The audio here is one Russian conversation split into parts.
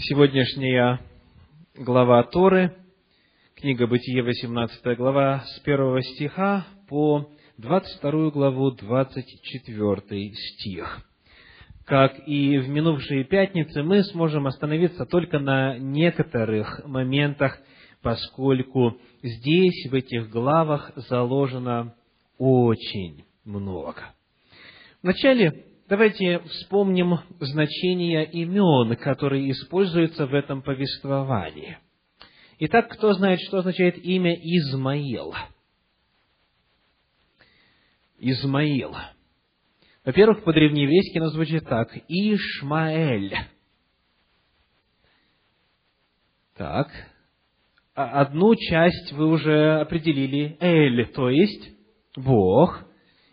Сегодняшняя глава Торы, книга Бытие, 18 глава, с 1 стиха по 22 главу, 24 стих. Как и в минувшие пятницы, мы сможем остановиться только на некоторых моментах, поскольку здесь, в этих главах, заложено очень много. Вначале Давайте вспомним значение имен, которые используются в этом повествовании. Итак, кто знает, что означает имя Измаил? Измаил. Во-первых, по-древнееврейски оно звучит так. Ишмаэль. Так. А одну часть вы уже определили. Эль, то есть Бог.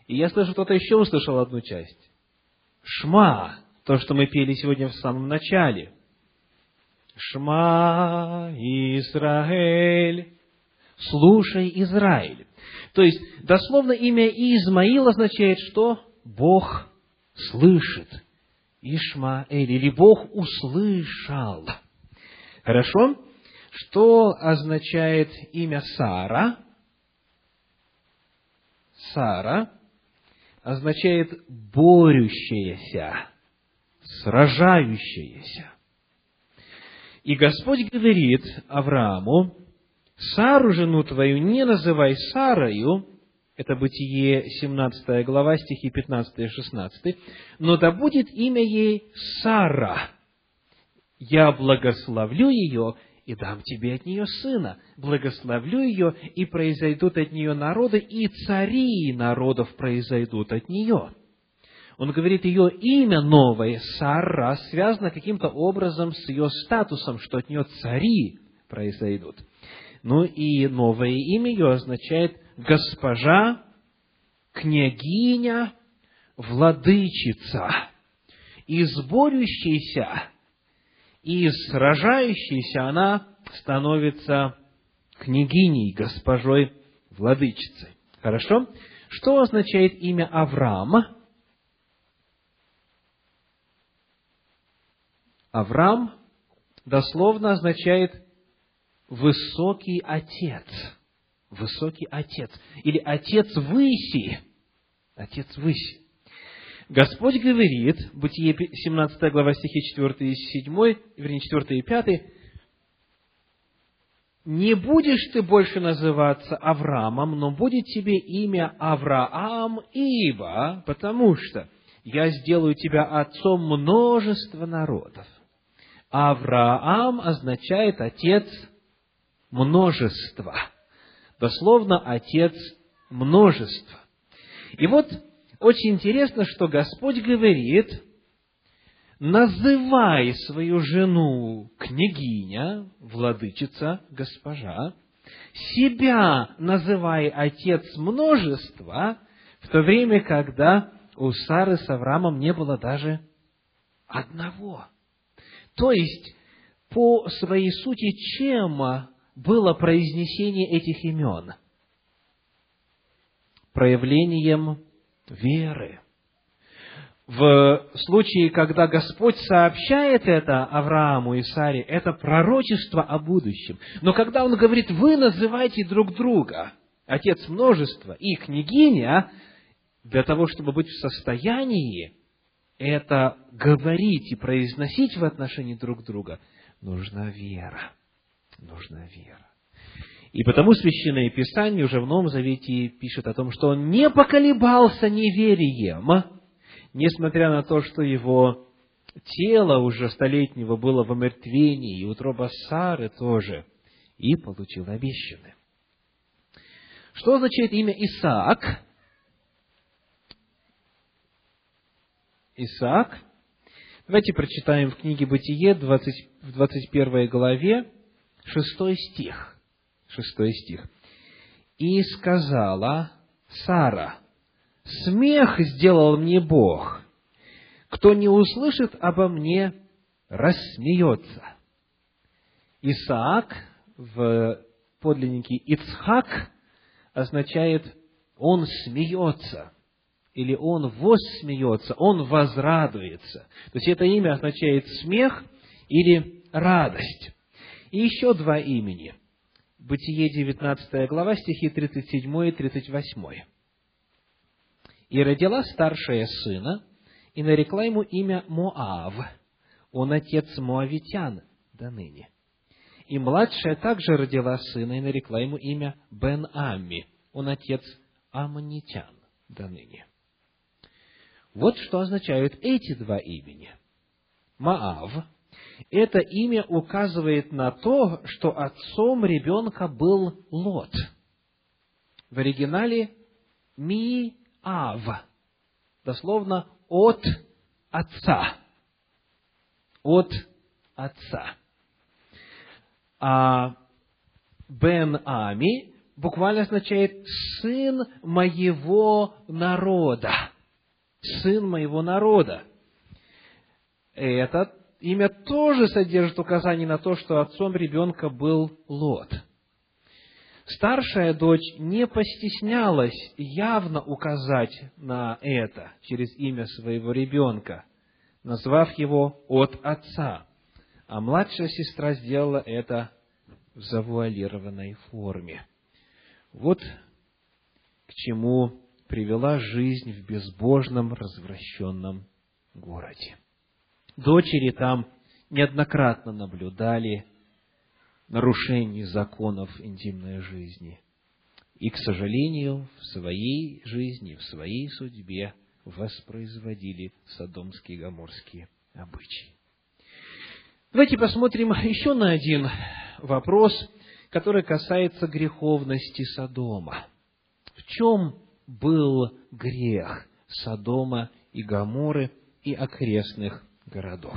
И я слышу, кто-то еще услышал одну часть. Шма, то, что мы пели сегодня в самом начале. Шма Израиль. Слушай, Израиль. То есть, дословно имя Измаил означает, что Бог слышит. Ишмаэль, или Бог услышал. Хорошо? Что означает имя Сара? Сара означает борющаяся, сражающаяся. И Господь говорит Аврааму, Сару, жену твою, не называй Сарою, это Бытие, 17 глава, стихи 15 и 16, но да будет имя ей Сара. Я благословлю ее и дам тебе от нее сына, благословлю ее, и произойдут от нее народы, и цари народов произойдут от нее. Он говорит, ее имя новое, Сара, связано каким-то образом с ее статусом, что от нее цари произойдут. Ну и новое имя ее означает госпожа, княгиня, владычица, изборющийся и сражающейся она становится княгиней, госпожой, владычицей. Хорошо? Что означает имя Авраама? Авраам дословно означает высокий отец. Высокий отец. Или отец выси. Отец выси. Господь говорит, Бытие 17 глава стихи 4 и 7, вернее 4 и 5, «Не будешь ты больше называться Авраамом, но будет тебе имя Авраам, ибо, потому что я сделаю тебя отцом множества народов». Авраам означает отец множества. Дословно отец множества. И вот очень интересно, что Господь говорит, называй свою жену княгиня, владычица, госпожа, себя называй отец множества, в то время, когда у Сары с Авраамом не было даже одного. То есть, по своей сути, чем было произнесение этих имен? Проявлением веры. В случае, когда Господь сообщает это Аврааму и Саре, это пророчество о будущем. Но когда Он говорит, вы называйте друг друга, отец множества и княгиня, для того, чтобы быть в состоянии это говорить и произносить в отношении друг друга, нужна вера. Нужна вера. И потому Священное Писание уже в Новом Завете пишет о том, что он не поколебался неверием, несмотря на то, что его тело уже столетнего было в омертвении, и утроба Сары тоже, и получил обещанное. Что означает имя Исаак? Исаак. Давайте прочитаем в книге Бытие, 20, в 21 главе, 6 стих шестой стих. «И сказала Сара, смех сделал мне Бог, кто не услышит обо мне, рассмеется». Исаак в подлиннике Ицхак означает «он смеется» или «он воссмеется», «он возрадуется». То есть это имя означает смех или радость. И еще два имени. Бытие 19 глава, стихи 37 и 38. «И родила старшая сына, и нарекла ему имя Моав. Он отец Моавитян до ныне. И младшая также родила сына, и нарекла ему имя Бен-Амми. Он отец Аммонитян до ныне. Вот что означают эти два имени. Маав – это имя указывает на то, что отцом ребенка был Лот. В оригинале Миав, дословно от отца. От отца. А Бен Ами буквально означает сын моего народа сын моего народа. Это имя тоже содержит указание на то, что отцом ребенка был Лот. Старшая дочь не постеснялась явно указать на это через имя своего ребенка, назвав его от отца, а младшая сестра сделала это в завуалированной форме. Вот к чему привела жизнь в безбожном, развращенном городе. Дочери там неоднократно наблюдали нарушение законов интимной жизни. И, к сожалению, в своей жизни, в своей судьбе воспроизводили содомские и гоморские обычаи. Давайте посмотрим еще на один вопрос, который касается греховности Содома. В чем был грех Содома и Гаморы и окрестных городов.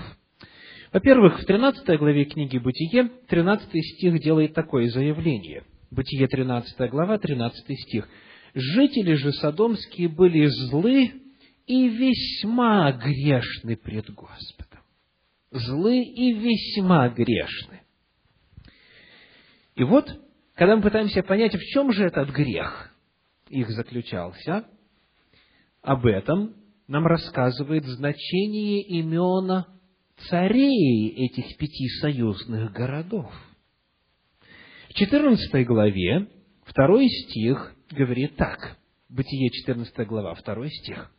Во-первых, в 13 главе книги Бытие, 13 стих делает такое заявление. Бытие 13 глава, 13 стих. «Жители же содомские были злы и весьма грешны пред Господом». Злы и весьма грешны. И вот, когда мы пытаемся понять, в чем же этот грех, их заключался, об этом нам рассказывает значение имен царей этих пяти союзных городов. В 14 главе второй стих говорит так. Бытие 14 глава, второй стих.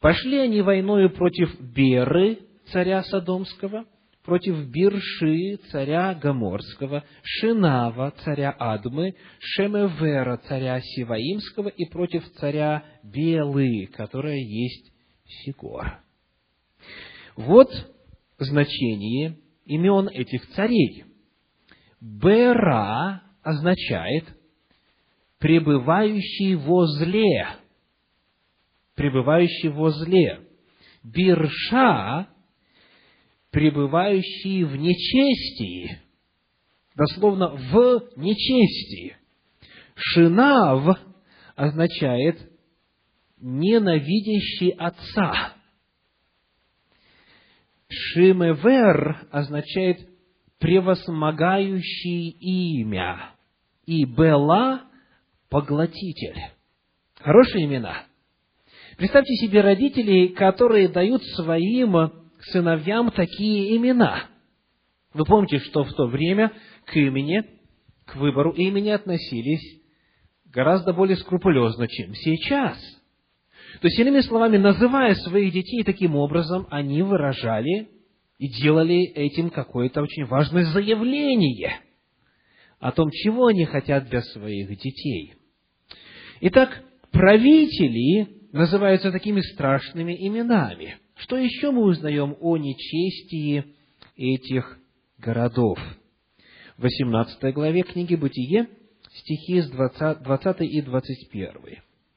«Пошли они войною против Беры, царя Содомского, против Бирши, царя Гаморского, Шинава, царя Адмы, Шемевера, царя Сиваимского, и против царя Белы, которая есть Сикор. Вот значение имен этих царей. Бера означает пребывающий возле, пребывающий возле. Бирша пребывающие в нечестии, дословно в нечестии. Шинав означает ненавидящий отца. Шимевер означает превосмогающий имя. И Бела – поглотитель. Хорошие имена. Представьте себе родителей, которые дают своим сыновьям такие имена. Вы помните, что в то время к имени, к выбору имени относились гораздо более скрупулезно, чем сейчас. То есть, иными словами, называя своих детей таким образом, они выражали и делали этим какое-то очень важное заявление о том, чего они хотят для своих детей. Итак, правители называются такими страшными именами – что еще мы узнаем о нечестии этих городов? В 18 главе книги «Бытие» стихи с 20, 20 и 21.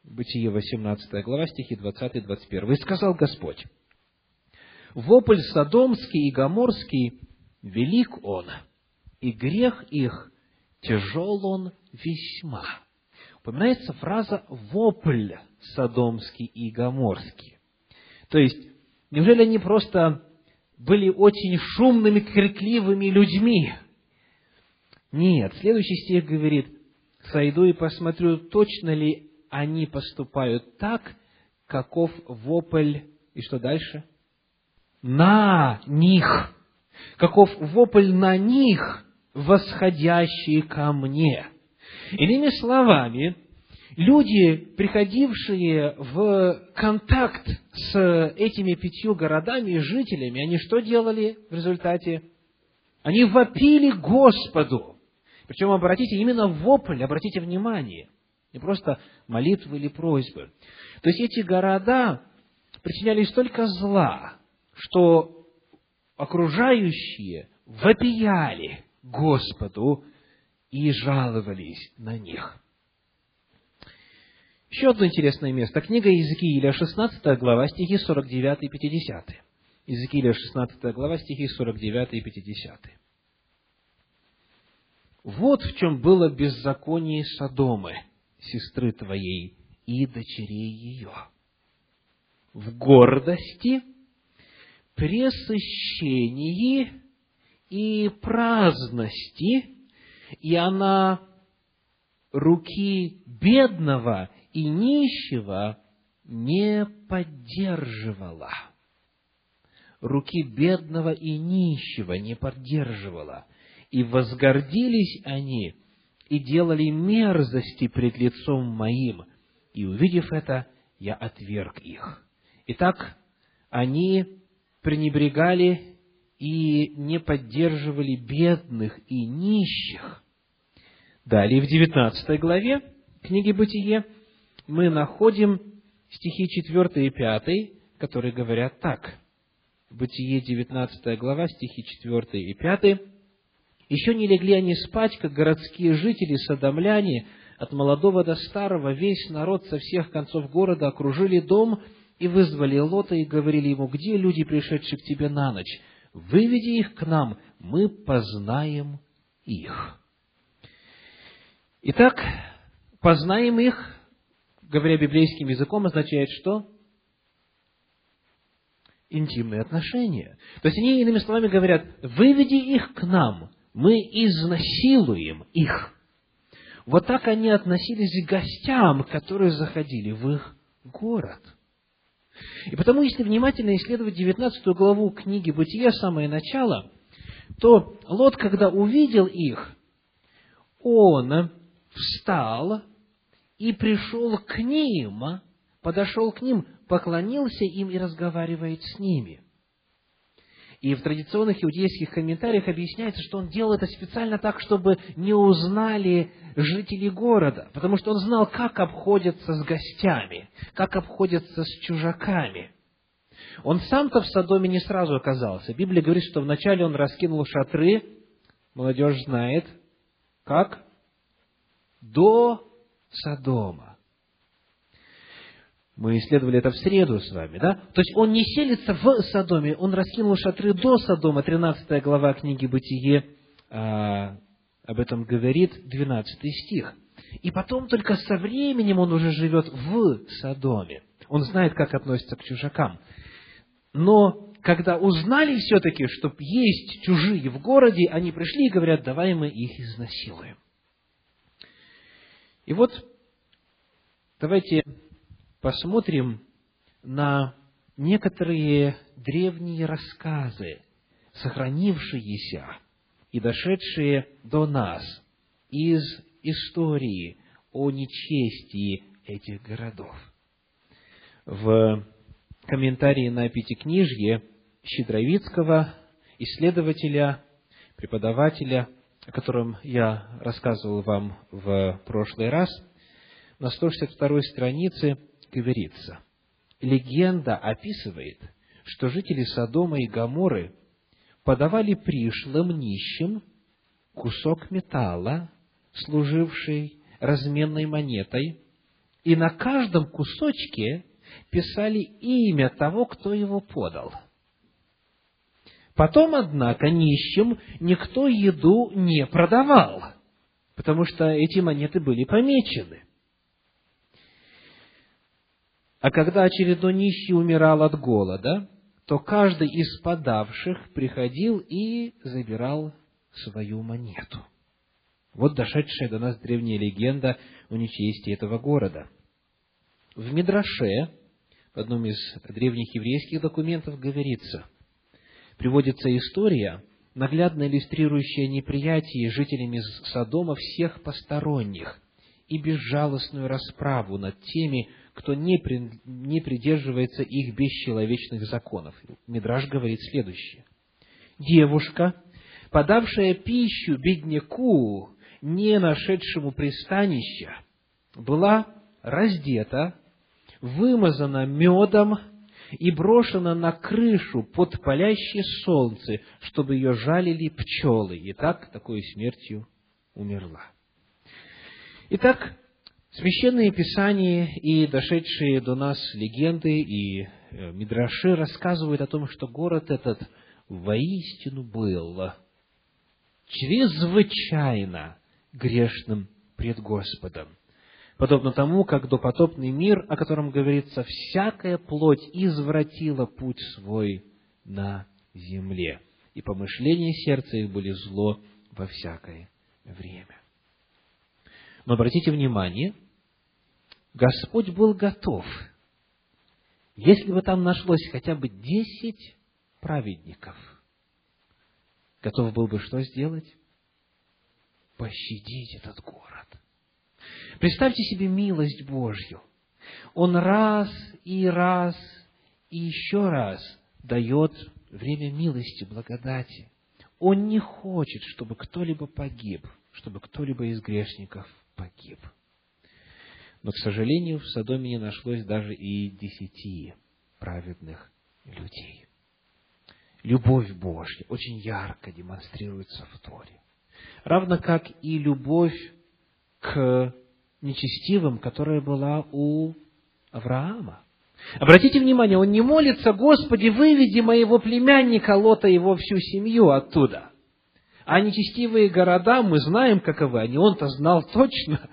Бытие, 18 глава, стихи 20 и 21. «И сказал Господь, вопль Содомский и Гоморский велик он, и грех их тяжел он весьма». Упоминается фраза «вопль Содомский и Гоморский». То есть, Неужели они просто были очень шумными, крикливыми людьми? Нет, следующий стих говорит, «Сойду и посмотрю, точно ли они поступают так, каков вопль...» И что дальше? «На них!» каков вопль на них, восходящие ко мне. Иными словами, люди, приходившие в контакт с этими пятью городами и жителями, они что делали в результате? Они вопили Господу. Причем, обратите, именно вопль, обратите внимание, не просто молитвы или просьбы. То есть эти города причиняли столько зла, что окружающие вопияли Господу и жаловались на них. Еще одно интересное место. Книга Иезекииля, 16 глава, стихи 49 и 50. Иезекииля, 16 глава, стихи 49 и 50. «Вот в чем было беззаконие Содомы, сестры твоей, и дочерей ее. В гордости, пресыщении и праздности, и она руки бедного и нищего не поддерживала. Руки бедного и нищего не поддерживала. И возгордились они, и делали мерзости пред лицом моим. И увидев это, я отверг их. Итак, они пренебрегали и не поддерживали бедных и нищих. Далее, в 19 главе книги «Бытие» мы находим стихи 4 и 5, которые говорят так. Бытие, 19 глава, стихи 4 и 5. «Еще не легли они спать, как городские жители, садомляне, от молодого до старого, весь народ со всех концов города окружили дом и вызвали Лота и говорили ему, где люди, пришедшие к тебе на ночь? Выведи их к нам, мы познаем их». Итак, познаем их говоря библейским языком, означает что? Интимные отношения. То есть они, иными словами, говорят, выведи их к нам, мы изнасилуем их. Вот так они относились к гостям, которые заходили в их город. И потому, если внимательно исследовать 19 главу книги Бытия, самое начало, то Лот, когда увидел их, он встал и пришел к ним, подошел к ним, поклонился им и разговаривает с ними. И в традиционных иудейских комментариях объясняется, что он делал это специально так, чтобы не узнали жители города, потому что он знал, как обходятся с гостями, как обходятся с чужаками. Он сам-то в Содоме не сразу оказался. Библия говорит, что вначале он раскинул шатры, молодежь знает, как? До Содома. Мы исследовали это в среду с вами, да? То есть он не селится в Содоме, он раскинул шатры до Содома, 13 глава книги Бытие а, об этом говорит, 12 стих. И потом только со временем он уже живет в Содоме. Он знает, как относится к чужакам. Но когда узнали все-таки, что есть чужие в городе, они пришли и говорят, давай мы их изнасилуем. И вот давайте посмотрим на некоторые древние рассказы, сохранившиеся и дошедшие до нас из истории о нечестии этих городов. В комментарии на Пятикнижье Щедровицкого, исследователя, преподавателя о котором я рассказывал вам в прошлый раз, на 162 странице говорится, легенда описывает, что жители Содома и Гаморы подавали пришлым нищим кусок металла, служивший разменной монетой, и на каждом кусочке писали имя того, кто его подал – Потом, однако, нищим никто еду не продавал, потому что эти монеты были помечены. А когда очередной нищий умирал от голода, то каждый из подавших приходил и забирал свою монету. Вот дошедшая до нас древняя легенда о нечестии этого города. В Мидраше, в одном из древних еврейских документов, говорится – приводится история, наглядно иллюстрирующее неприятие жителями Содома всех посторонних и безжалостную расправу над теми, кто не, при, не придерживается их бесчеловечных законов. Мидраж говорит следующее. Девушка, подавшая пищу бедняку, не нашедшему пристанища, была раздета, вымазана медом и брошена на крышу под палящее солнце, чтобы ее жалили пчелы, и так такой смертью умерла. Итак, Священные Писания и дошедшие до нас легенды и э, мидраши рассказывают о том, что город этот воистину был чрезвычайно грешным пред Господом. Подобно тому, как допотопный мир, о котором говорится, всякая плоть извратила путь свой на земле, и помышления сердца их были зло во всякое время. Но обратите внимание, Господь был готов. Если бы там нашлось хотя бы десять праведников, готов был бы что сделать? Пощадить этот город. Представьте себе милость Божью. Он раз и раз и еще раз дает время милости, благодати. Он не хочет, чтобы кто-либо погиб, чтобы кто-либо из грешников погиб. Но, к сожалению, в Содоме не нашлось даже и десяти праведных людей. Любовь Божья очень ярко демонстрируется в Торе. Равно как и любовь к нечестивым, которая была у Авраама. Обратите внимание, он не молится, Господи, выведи моего племянника Лота и его всю семью оттуда. А нечестивые города, мы знаем, каковы они, он-то знал точно.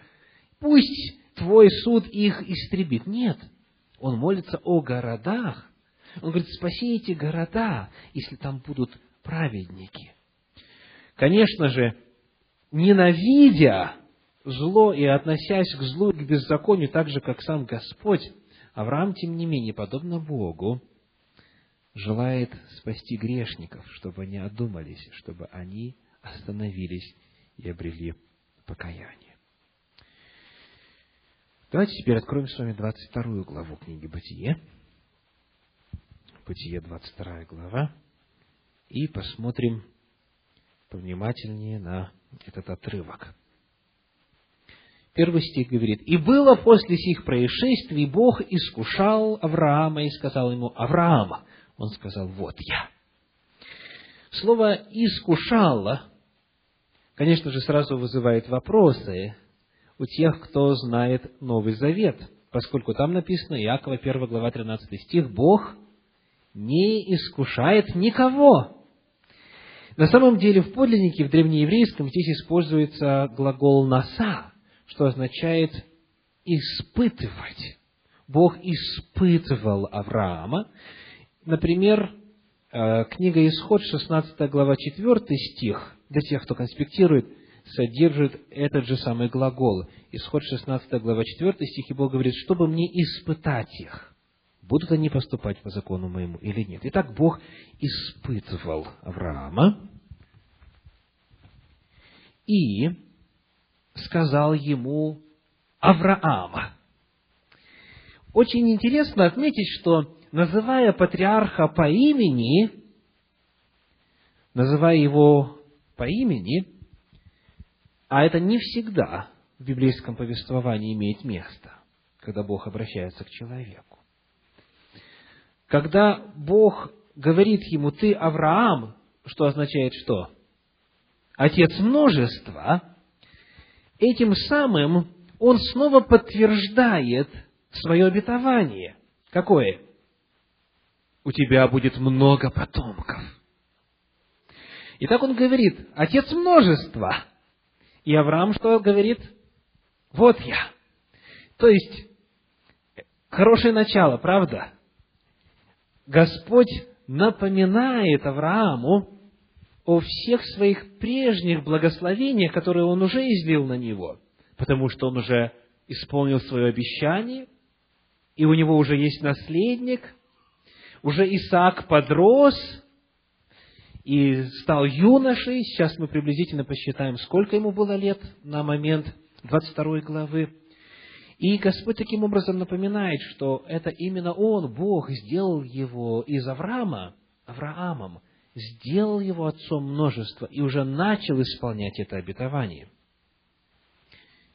Пусть твой суд их истребит. Нет, он молится о городах. Он говорит, спаси эти города, если там будут праведники. Конечно же, ненавидя зло и относясь к злу к беззаконию так же, как сам Господь, Авраам, тем не менее, подобно Богу, желает спасти грешников, чтобы они одумались, чтобы они остановились и обрели покаяние. Давайте теперь откроем с вами 22 главу книги Бытие. Бытие, 22 глава. И посмотрим повнимательнее на этот отрывок. Первый стих говорит, «И было после сих происшествий, Бог искушал Авраама и сказал ему, Авраама, он сказал, вот я». Слово «искушало», конечно же, сразу вызывает вопросы, у тех, кто знает Новый Завет, поскольку там написано, Иакова 1 глава 13 стих, Бог не искушает никого. На самом деле в подлиннике, в древнееврейском, здесь используется глагол «наса», что означает «испытывать». Бог испытывал Авраама. Например, э, книга Исход, 16 глава, 4 стих, для тех, кто конспектирует – содержит этот же самый глагол. Исход 16 глава 4 стих, и Бог говорит, чтобы мне испытать их, будут они поступать по закону моему или нет. Итак, Бог испытывал Авраама и сказал ему Авраама. Очень интересно отметить, что называя патриарха по имени, называя его по имени, а это не всегда в библейском повествовании имеет место, когда Бог обращается к человеку. Когда Бог говорит ему, ты Авраам, что означает что? Отец множества, этим самым он снова подтверждает свое обетование. Какое? У тебя будет много потомков. И так он говорит, отец множества – и Авраам что говорит? Вот я. То есть, хорошее начало, правда? Господь напоминает Аврааму о всех своих прежних благословениях, которые он уже излил на него, потому что он уже исполнил свое обещание, и у него уже есть наследник, уже Исаак подрос, и стал юношей. Сейчас мы приблизительно посчитаем, сколько ему было лет на момент 22 главы. И Господь таким образом напоминает, что это именно Он, Бог, сделал его из Авраама, Авраамом, сделал его отцом множества и уже начал исполнять это обетование.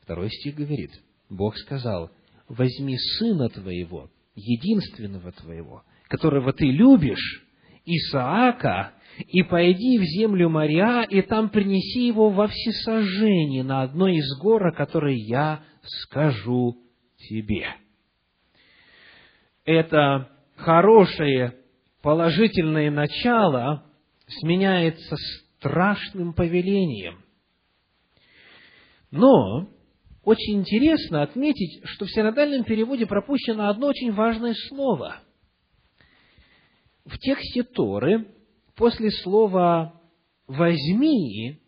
Второй стих говорит, Бог сказал, возьми сына твоего, единственного твоего, которого ты любишь, Исаака, и пойди в землю моря, и там принеси его во всесожжение на одной из гор, о которой я скажу тебе. Это хорошее положительное начало сменяется страшным повелением. Но очень интересно отметить, что в синодальном переводе пропущено одно очень важное слово. В тексте Торы после слова «возьми»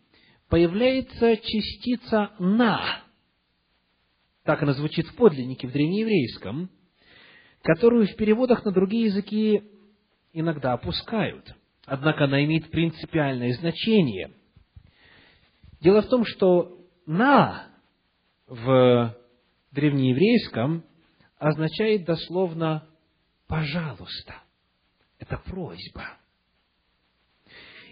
появляется частица «на». Так она звучит в подлиннике в древнееврейском, которую в переводах на другие языки иногда опускают. Однако она имеет принципиальное значение. Дело в том, что «на» в древнееврейском означает дословно «пожалуйста». Это просьба.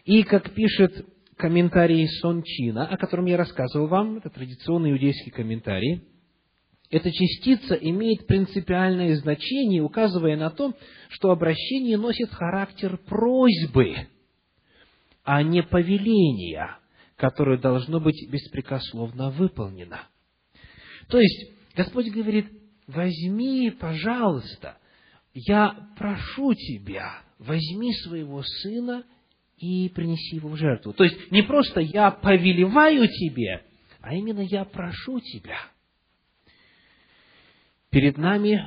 И, как пишет комментарий Сончина, о котором я рассказывал вам, это традиционный иудейский комментарий, эта частица имеет принципиальное значение, указывая на то, что обращение носит характер просьбы, а не повеления, которое должно быть беспрекословно выполнено. То есть, Господь говорит, возьми, пожалуйста, я прошу тебя, возьми своего сына и принеси его в жертву. То есть, не просто я повелеваю тебе, а именно я прошу тебя. Перед нами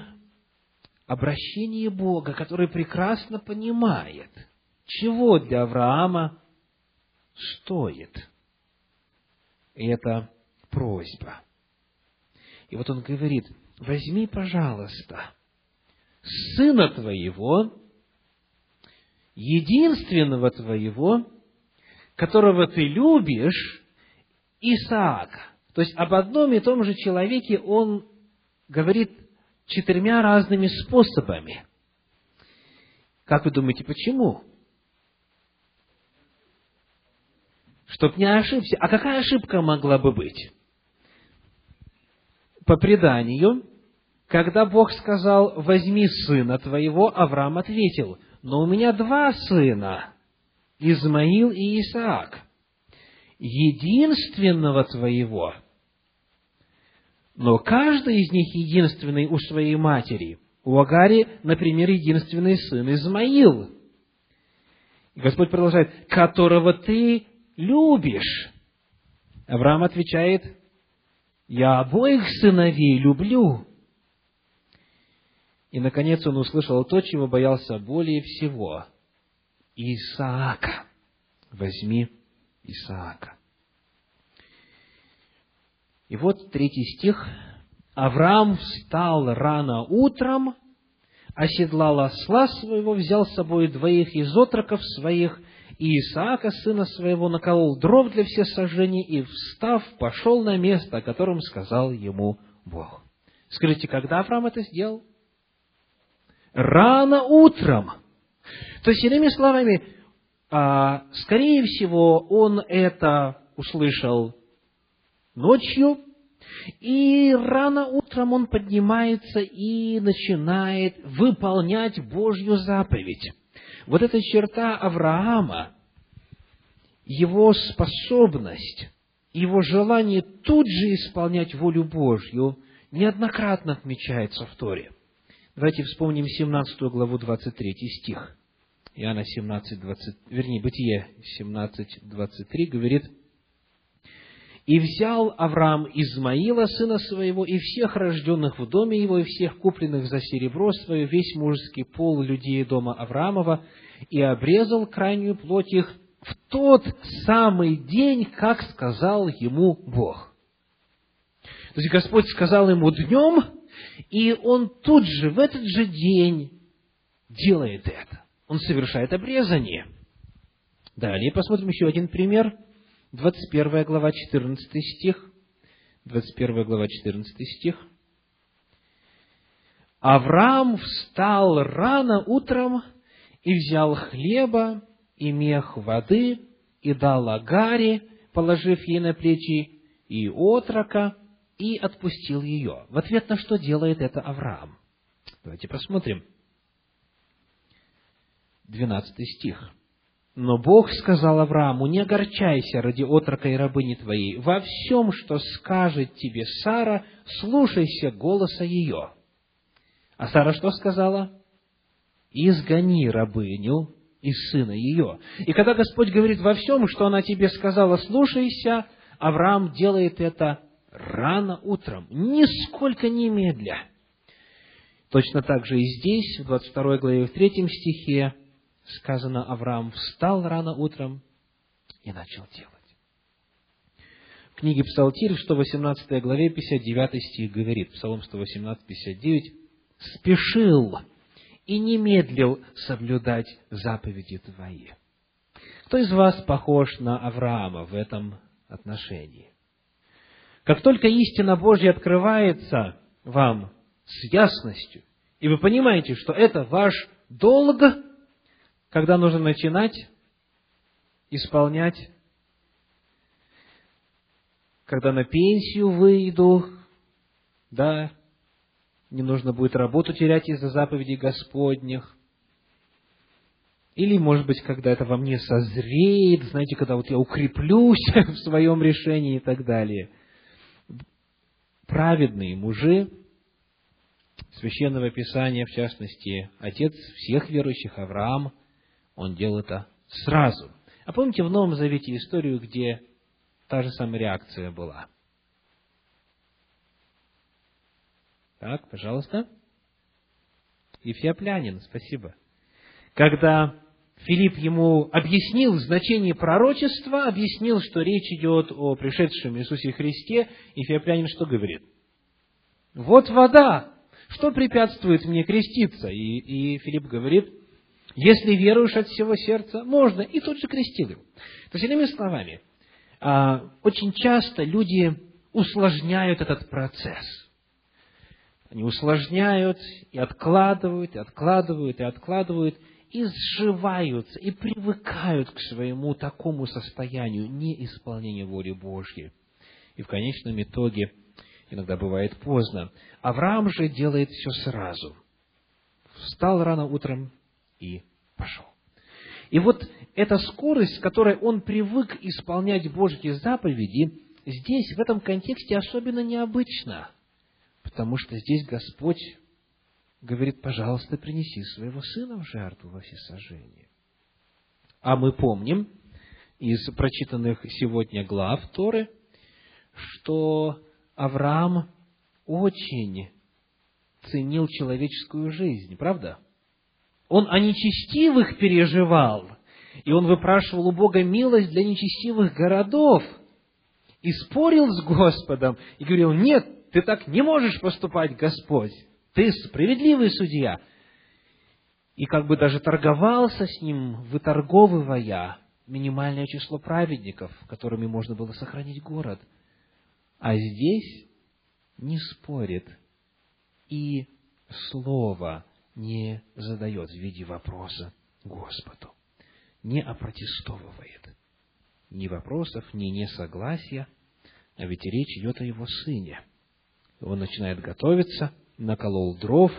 обращение Бога, который прекрасно понимает, чего для Авраама стоит. И это просьба. И вот он говорит, возьми, пожалуйста, сына твоего, единственного твоего, которого ты любишь, Исаака. То есть об одном и том же человеке он говорит четырьмя разными способами. Как вы думаете, почему? Чтоб не ошибся. А какая ошибка могла бы быть? По преданию, когда Бог сказал, возьми сына твоего, Авраам ответил, но у меня два сына, Измаил и Исаак. Единственного твоего, но каждый из них единственный у своей матери. У Агари, например, единственный сын Измаил. И Господь продолжает, которого ты любишь. Авраам отвечает, я обоих сыновей люблю. И, наконец, он услышал то, чего боялся более всего. Исаака. Возьми Исаака. И вот третий стих. Авраам встал рано утром, оседлал осла своего, взял с собой двоих из отроков своих и Исаака, сына своего, наколол дров для всех сожжений и, встав, пошел на место, о котором сказал ему Бог. Скажите, когда Авраам это сделал? Рано утром. То есть, иными словами, а, скорее всего, он это услышал ночью, и рано утром он поднимается и начинает выполнять Божью заповедь. Вот эта черта Авраама, его способность, его желание тут же исполнять волю Божью неоднократно отмечается в Торе. Давайте вспомним 17 главу 23 стих. Иоанна 17, 20, вернее, Бытие 17, 23 говорит, «И взял Авраам Измаила, сына своего, и всех рожденных в доме его, и всех купленных за серебро свое, весь мужеский пол людей дома Авраамова, и обрезал крайнюю плоть их в тот самый день, как сказал ему Бог». То есть Господь сказал ему днем, и он тут же, в этот же день делает это. Он совершает обрезание. Далее посмотрим еще один пример. 21 глава, 14 стих. 21 глава, 14 стих. Авраам встал рано утром и взял хлеба и мех воды и дал Агаре, положив ей на плечи, и отрока, и отпустил ее. В ответ на что делает это Авраам? Давайте посмотрим. 12 стих. Но Бог сказал Аврааму, не огорчайся ради отрока и рабыни твоей. Во всем, что скажет тебе Сара, слушайся голоса ее. А Сара что сказала? Изгони рабыню и сына ее. И когда Господь говорит во всем, что она тебе сказала, слушайся, Авраам делает это рано утром, нисколько не медля. Точно так же и здесь, в 22 главе, в 3 стихе, сказано, Авраам встал рано утром и начал делать. В книге Псалтирь, 118 главе, 59 стих говорит, Псалом 118, 59, «Спешил и не медлил соблюдать заповеди Твои». Кто из вас похож на Авраама в этом отношении? Как только истина Божья открывается вам с ясностью, и вы понимаете, что это ваш долг, когда нужно начинать исполнять, когда на пенсию выйду, да, не нужно будет работу терять из-за заповедей Господних, или, может быть, когда это во мне созреет, знаете, когда вот я укреплюсь в своем решении и так далее. Праведные мужи Священного Писания, в частности, отец всех верующих, Авраам – он делал это сразу. А помните в Новом Завете историю, где та же самая реакция была? Так, пожалуйста. Ефиоплянин, спасибо. Когда Филипп ему объяснил значение пророчества, объяснил, что речь идет о пришедшем Иисусе Христе, Ефиоплянин что говорит? Вот вода, что препятствует мне креститься? И, и Филипп говорит, если веруешь от всего сердца, можно. И тут же крестил его. То есть, иными словами, а, очень часто люди усложняют этот процесс. Они усложняют и откладывают, и откладывают, и откладывают, и сживаются, и привыкают к своему такому состоянию неисполнения воли Божьей. И в конечном итоге иногда бывает поздно. Авраам же делает все сразу. Встал рано утром, и пошел. И вот эта скорость, с которой он привык исполнять Божьи заповеди, здесь, в этом контексте, особенно необычно, потому что здесь Господь говорит, пожалуйста, принеси своего сына в жертву во всесожжение. А мы помним из прочитанных сегодня глав Торы, что Авраам очень ценил человеческую жизнь, правда? Он о нечестивых переживал, и он выпрашивал у Бога милость для нечестивых городов, и спорил с Господом, и говорил, нет, ты так не можешь поступать, Господь, ты справедливый судья. И как бы даже торговался с ним, выторговывая минимальное число праведников, которыми можно было сохранить город. А здесь не спорит и слово не задает в виде вопроса Господу, не опротестовывает. Ни вопросов, ни несогласия, а ведь речь идет о его сыне. Он начинает готовиться, наколол дров.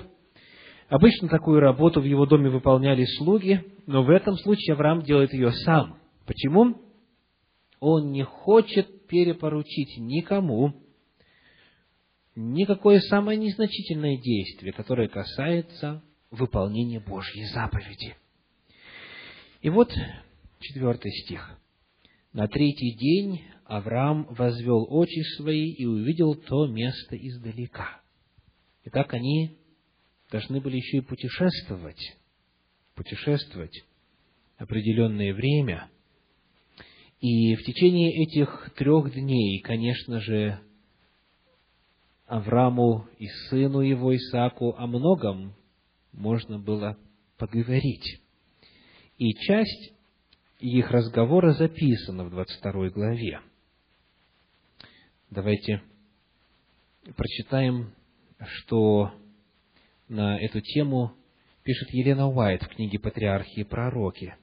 Обычно такую работу в его доме выполняли слуги, но в этом случае Авраам делает ее сам. Почему? Он не хочет перепоручить никому никакое самое незначительное действие, которое касается выполнения Божьей заповеди. И вот четвертый стих. На третий день Авраам возвел очи свои и увидел то место издалека. Итак, они должны были еще и путешествовать, путешествовать определенное время. И в течение этих трех дней, конечно же, Аврааму и сыну его Исааку о многом можно было поговорить. И часть их разговора записано в 22 главе. Давайте прочитаем, что на эту тему пишет Елена Уайт в книге «Патриархи и пророки».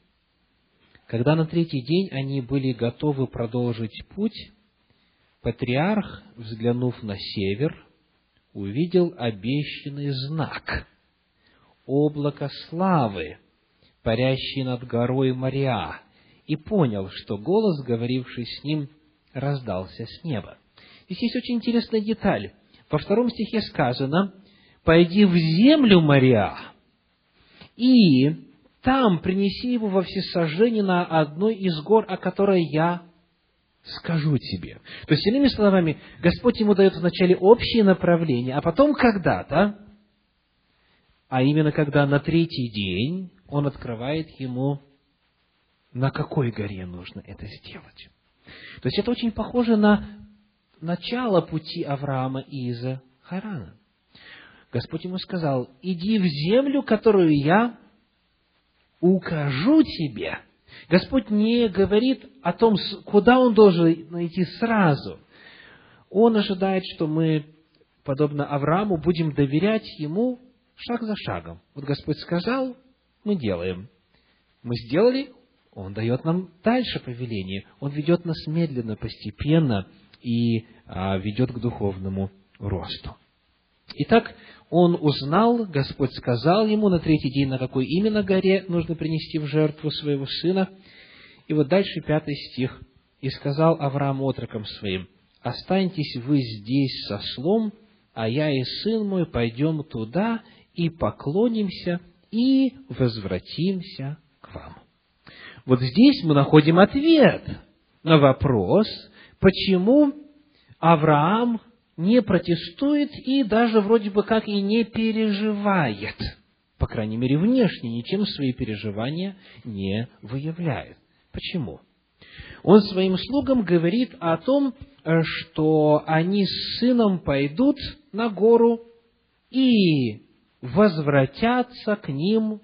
Когда на третий день они были готовы продолжить путь, патриарх, взглянув на север, увидел обещанный знак — облако славы, парящий над горой Мариа, и понял, что голос, говоривший с ним, раздался с неба. Здесь есть очень интересная деталь. Во втором стихе сказано «Пойди в землю Мариа, и там принеси его во всесожжение на одной из гор, о которой я скажу тебе». То есть, иными словами, Господь ему дает вначале общее направление, а потом когда-то, а именно когда на третий день он открывает ему, на какой горе нужно это сделать. То есть это очень похоже на начало пути Авраама из Харана. Господь ему сказал, иди в землю, которую я укажу тебе. Господь не говорит о том, куда он должен найти сразу. Он ожидает, что мы, подобно Аврааму, будем доверять ему шаг за шагом. Вот Господь сказал, мы делаем. Мы сделали, Он дает нам дальше повеление. Он ведет нас медленно, постепенно и а, ведет к духовному росту. Итак, он узнал, Господь сказал ему на третий день, на какой именно горе нужно принести в жертву своего сына. И вот дальше пятый стих. «И сказал Авраам отрокам своим, останьтесь вы здесь со слом, а я и сын мой пойдем туда и поклонимся и возвратимся к вам. Вот здесь мы находим ответ на вопрос, почему Авраам не протестует и даже вроде бы как и не переживает. По крайней мере, внешне ничем свои переживания не выявляет. Почему? Он своим слугам говорит о том, что они с сыном пойдут на гору и возвратятся к ним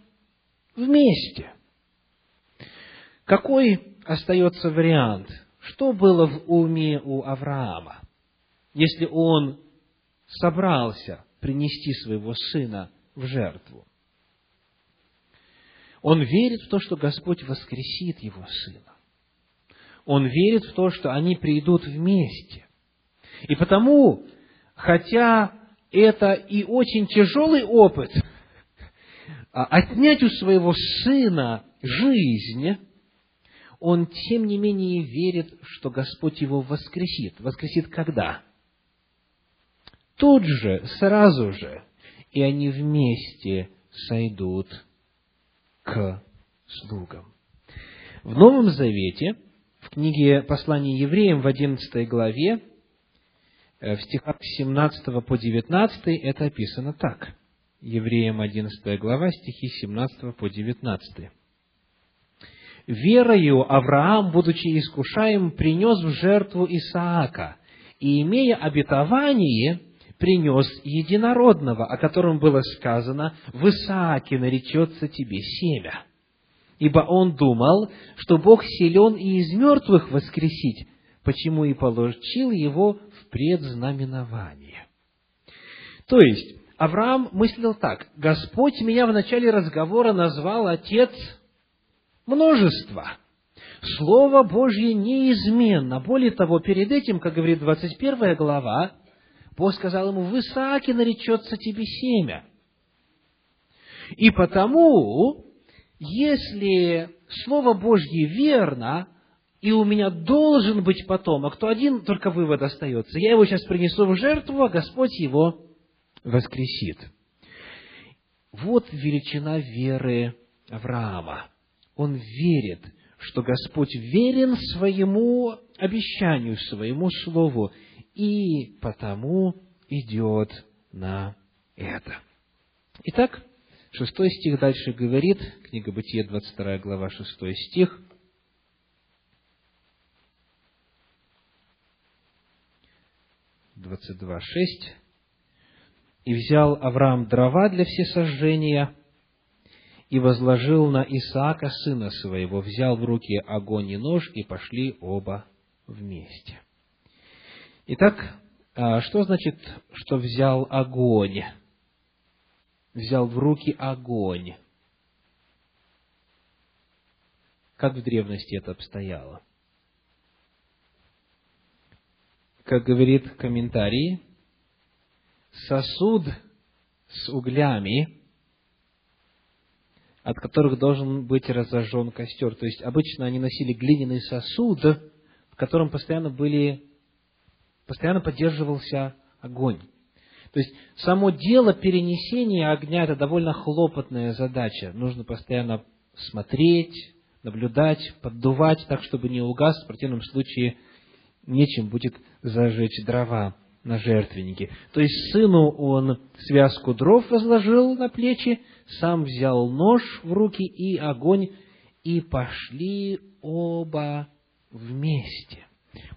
вместе. Какой остается вариант? Что было в уме у Авраама, если он собрался принести своего сына в жертву? Он верит в то, что Господь воскресит его сына. Он верит в то, что они придут вместе. И потому, хотя это и очень тяжелый опыт, а отнять у своего сына жизнь, он, тем не менее, верит, что Господь его воскресит. Воскресит когда? Тут же, сразу же, и они вместе сойдут к слугам. В Новом Завете, в книге послания евреям в 11 главе, в стихах с 17 по 19 это описано так. Евреям 11 глава, стихи с 17 по 19. «Верою Авраам, будучи искушаем, принес в жертву Исаака, и, имея обетование, принес единородного, о котором было сказано, «В Исааке наречется тебе семя». Ибо он думал, что Бог силен и из мертвых воскресить, почему и получил его предзнаменование. То есть, Авраам мыслил так, Господь меня в начале разговора назвал Отец множества. Слово Божье неизменно. Более того, перед этим, как говорит 21 глава, Бог сказал ему, в Исааке наречется тебе семя. И потому, если Слово Божье верно, и у меня должен быть потомок, то один только вывод остается. Я его сейчас принесу в жертву, а Господь его воскресит. Вот величина веры Авраама. Он верит, что Господь верен своему обещанию, своему слову, и потому идет на это. Итак, шестой стих дальше говорит, книга Бытия, 22 глава, шестой стих – 22.6. «И взял Авраам дрова для всесожжения, и возложил на Исаака, сына своего, взял в руки огонь и нож, и пошли оба вместе. Итак, а, что значит, что взял огонь? Взял в руки огонь. Как в древности это обстояло? Как говорит комментарий, сосуд с углями, от которых должен быть разожжен костер. То есть обычно они носили глиняный сосуд, в котором постоянно были, постоянно поддерживался огонь. То есть само дело перенесения огня – это довольно хлопотная задача. Нужно постоянно смотреть, наблюдать, поддувать так, чтобы не угас. В противном случае нечем будет зажечь дрова на жертвеннике. То есть сыну он связку дров возложил на плечи, сам взял нож в руки и огонь, и пошли оба вместе.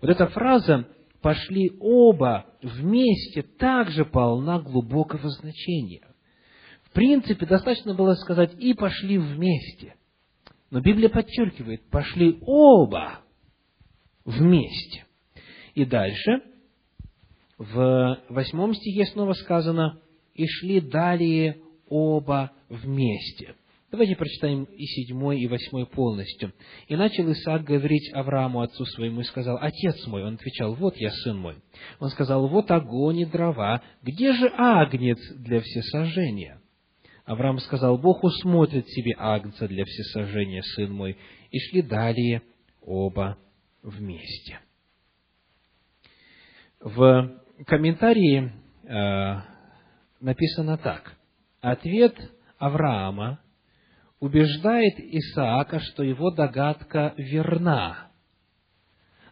Вот эта фраза «пошли оба вместе» также полна глубокого значения. В принципе, достаточно было сказать «и пошли вместе». Но Библия подчеркивает «пошли оба вместе». И дальше, в восьмом стихе снова сказано «и шли далее оба вместе». Давайте прочитаем и седьмой, и восьмой полностью. «И начал Исаак говорить Аврааму, отцу своему, и сказал, «Отец мой». Он отвечал, «Вот я, сын мой». Он сказал, «Вот огонь и дрова. Где же агнец для всесожжения?» Авраам сказал, «Бог усмотрит себе агнца для всесожжения, сын мой». И шли далее оба вместе. В комментарии э, написано так. Ответ Авраама убеждает Исаака, что его догадка верна.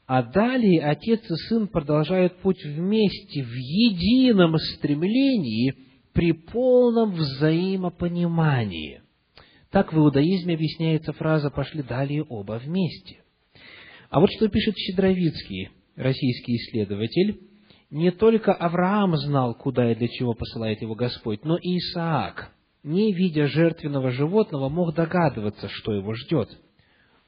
А далее отец и сын продолжают путь вместе, в едином стремлении, при полном взаимопонимании. Так в иудаизме объясняется фраза «пошли далее оба вместе». А вот что пишет Щедровицкий, российский исследователь, не только Авраам знал, куда и для чего посылает его Господь, но и Исаак, не видя жертвенного животного, мог догадываться, что его ждет.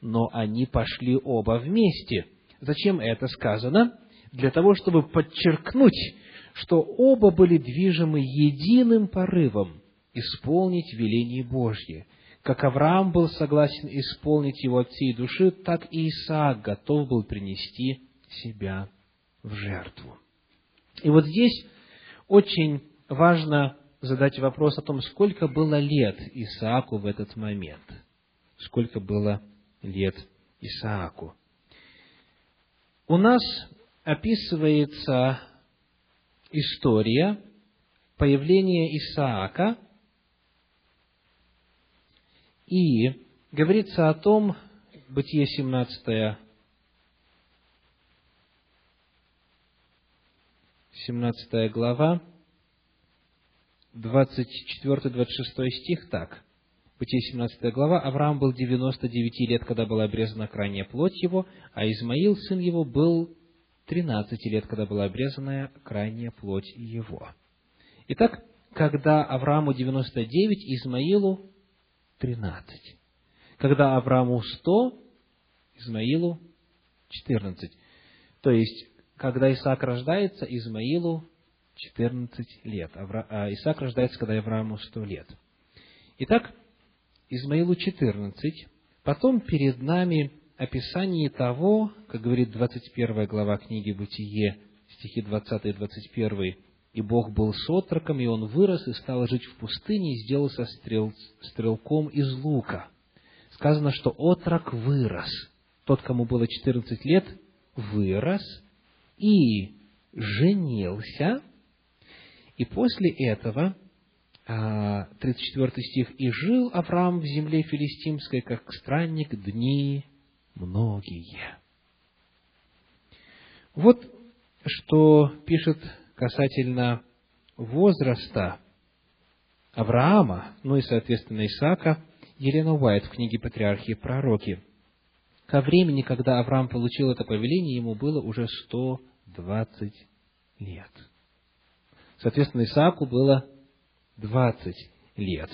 Но они пошли оба вместе. Зачем это сказано? Для того, чтобы подчеркнуть, что оба были движимы единым порывом исполнить веление Божье. Как Авраам был согласен исполнить его от всей души, так и Исаак готов был принести себя в жертву. И вот здесь очень важно задать вопрос о том, сколько было лет Исааку в этот момент. Сколько было лет Исааку. У нас описывается история появления Исаака, и говорится о том, Бытие 17 17 глава, 24-26 стих так. Бытие 17 глава. Авраам был 99 лет, когда была обрезана крайняя плоть его, а Измаил, сын его, был 13 лет, когда была обрезанная крайняя плоть его. Итак, когда Аврааму 99, Измаилу 13. Когда Аврааму 100, Измаилу 14. То есть, когда Исаак рождается, Измаилу 14 лет. А Исаак рождается, когда Аврааму 100 лет. Итак, Измаилу 14. Потом перед нами описание того, как говорит 21 глава книги «Бытие», стихи 20 и 21, «И Бог был с отроком, и он вырос и стал жить в пустыне, и сделался стрел, стрелком из лука». Сказано, что отрок вырос. Тот, кому было 14 лет, вырос – и женился, и после этого, 34 а, стих, «И жил Авраам в земле филистимской, как странник, дни многие». Вот что пишет касательно возраста Авраама, ну и, соответственно, Исаака, Елена Уайт в книге «Патриархи и пророки». Ко времени, когда Авраам получил это повеление, ему было уже 120 лет. Соответственно, Исааку было 20 лет.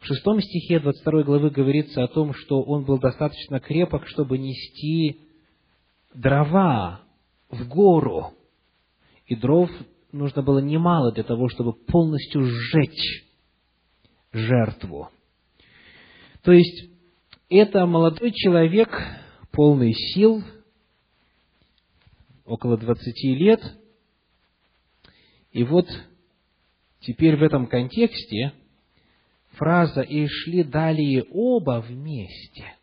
В шестом стихе 22 главы говорится о том, что он был достаточно крепок, чтобы нести дрова в гору. И дров нужно было немало для того, чтобы полностью сжечь жертву. То есть, это молодой человек, полный сил, около 20 лет, и вот теперь в этом контексте фраза «и шли далее оба вместе»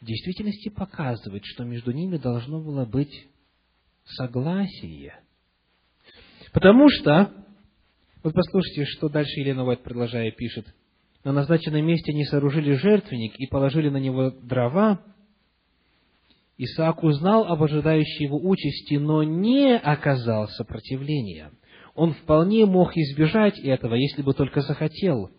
в действительности показывает, что между ними должно было быть согласие. Потому что, вот послушайте, что дальше Елена Уайт, продолжая, пишет. На назначенном месте они сооружили жертвенник и положили на него дрова. Исаак узнал об ожидающей его участи, но не оказал сопротивления. Он вполне мог избежать этого, если бы только захотел.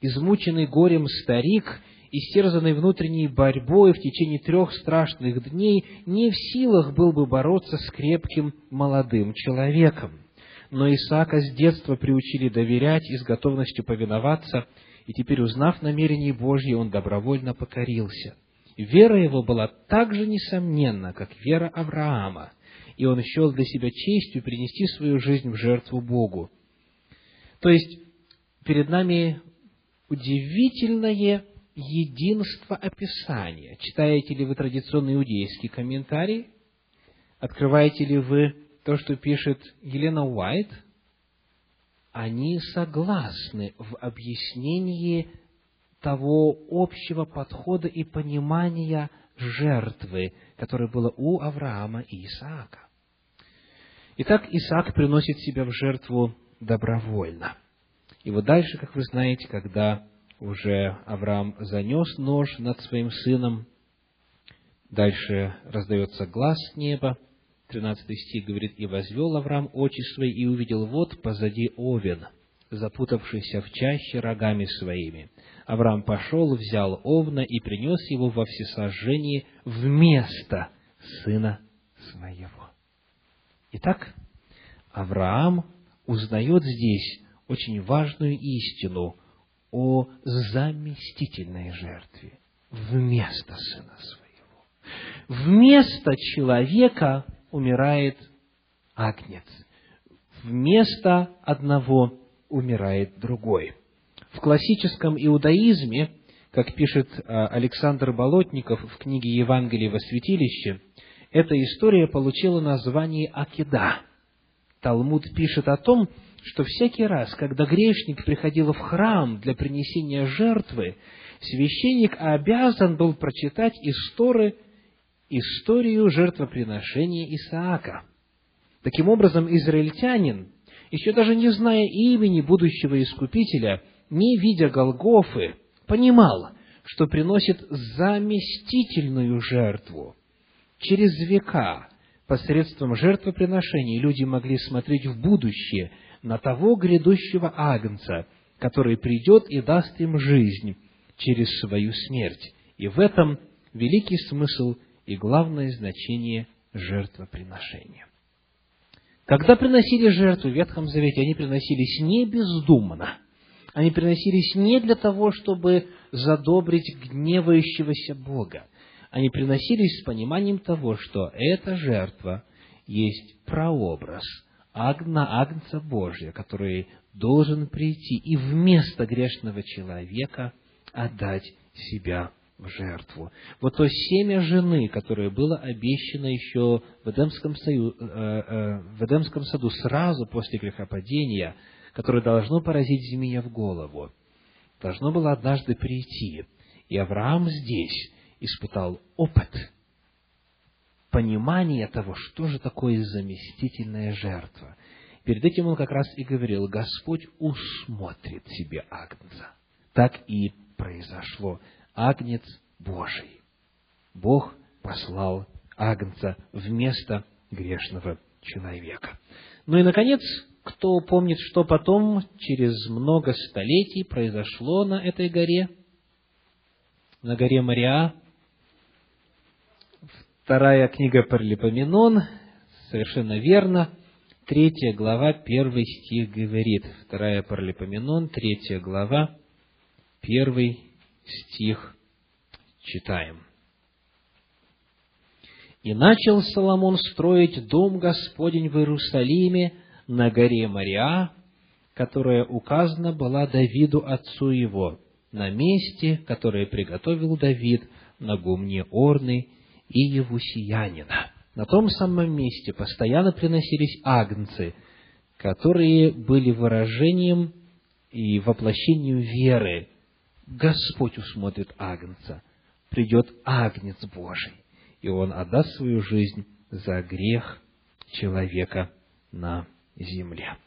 Измученный горем старик истерзанный внутренней борьбой в течение трех страшных дней, не в силах был бы бороться с крепким молодым человеком. Но Исаака с детства приучили доверять и с готовностью повиноваться, и теперь, узнав намерения Божьи, он добровольно покорился. Вера его была так же несомненна, как вера Авраама, и он счел для себя честью принести свою жизнь в жертву Богу. То есть, перед нами удивительное единство описания. Читаете ли вы традиционный иудейский комментарий? Открываете ли вы то, что пишет Елена Уайт? Они согласны в объяснении того общего подхода и понимания жертвы, которое было у Авраама и Исаака. Итак, Исаак приносит себя в жертву добровольно. И вот дальше, как вы знаете, когда уже Авраам занес нож над своим сыном. Дальше раздается глаз с неба. 13 стих говорит, «И возвел Авраам очи свои, и увидел вот позади овен, запутавшийся в чаще рогами своими. Авраам пошел, взял овна и принес его во всесожжение вместо сына своего». Итак, Авраам узнает здесь очень важную истину о заместительной жертве вместо сына своего. Вместо человека умирает агнец. Вместо одного умирает другой. В классическом иудаизме, как пишет а, Александр Болотников в книге «Евангелие во святилище», эта история получила название Акида. Талмуд пишет о том, что всякий раз, когда грешник приходил в храм для принесения жертвы, священник обязан был прочитать историю, историю жертвоприношения Исаака. Таким образом, израильтянин, еще даже не зная имени будущего Искупителя, не видя Голгофы, понимал, что приносит заместительную жертву. Через века посредством жертвоприношений люди могли смотреть в будущее – на того грядущего Агнца, который придет и даст им жизнь через свою смерть. И в этом великий смысл и главное значение жертвоприношения. Когда приносили жертву в Ветхом Завете, они приносились не бездумно. Они приносились не для того, чтобы задобрить гневающегося Бога. Они приносились с пониманием того, что эта жертва есть прообраз – Агна, Агнца Божия, который должен прийти и вместо грешного человека отдать себя в жертву. Вот то семя жены, которое было обещано еще в Эдемском, сою, э, э, в Эдемском саду сразу после грехопадения, которое должно поразить змея в голову, должно было однажды прийти. И Авраам здесь испытал опыт – понимание того, что же такое заместительная жертва. Перед этим он как раз и говорил, Господь усмотрит себе агнца. Так и произошло. Агнец Божий. Бог послал агнца вместо грешного человека. Ну и, наконец, кто помнит, что потом, через много столетий, произошло на этой горе, на горе Мариа, Вторая книга Паралипоменон, совершенно верно. третья глава, первый стих говорит. Вторая Паралипоменон, третья глава, первый стих читаем. «И начал Соломон строить дом Господень в Иерусалиме на горе Мария, которая указана была Давиду отцу его, на месте, которое приготовил Давид на гумне Орны и Евусиянина. На том самом месте постоянно приносились агнцы, которые были выражением и воплощением веры. Господь усмотрит агнца, придет агнец Божий, и он отдаст свою жизнь за грех человека на земле.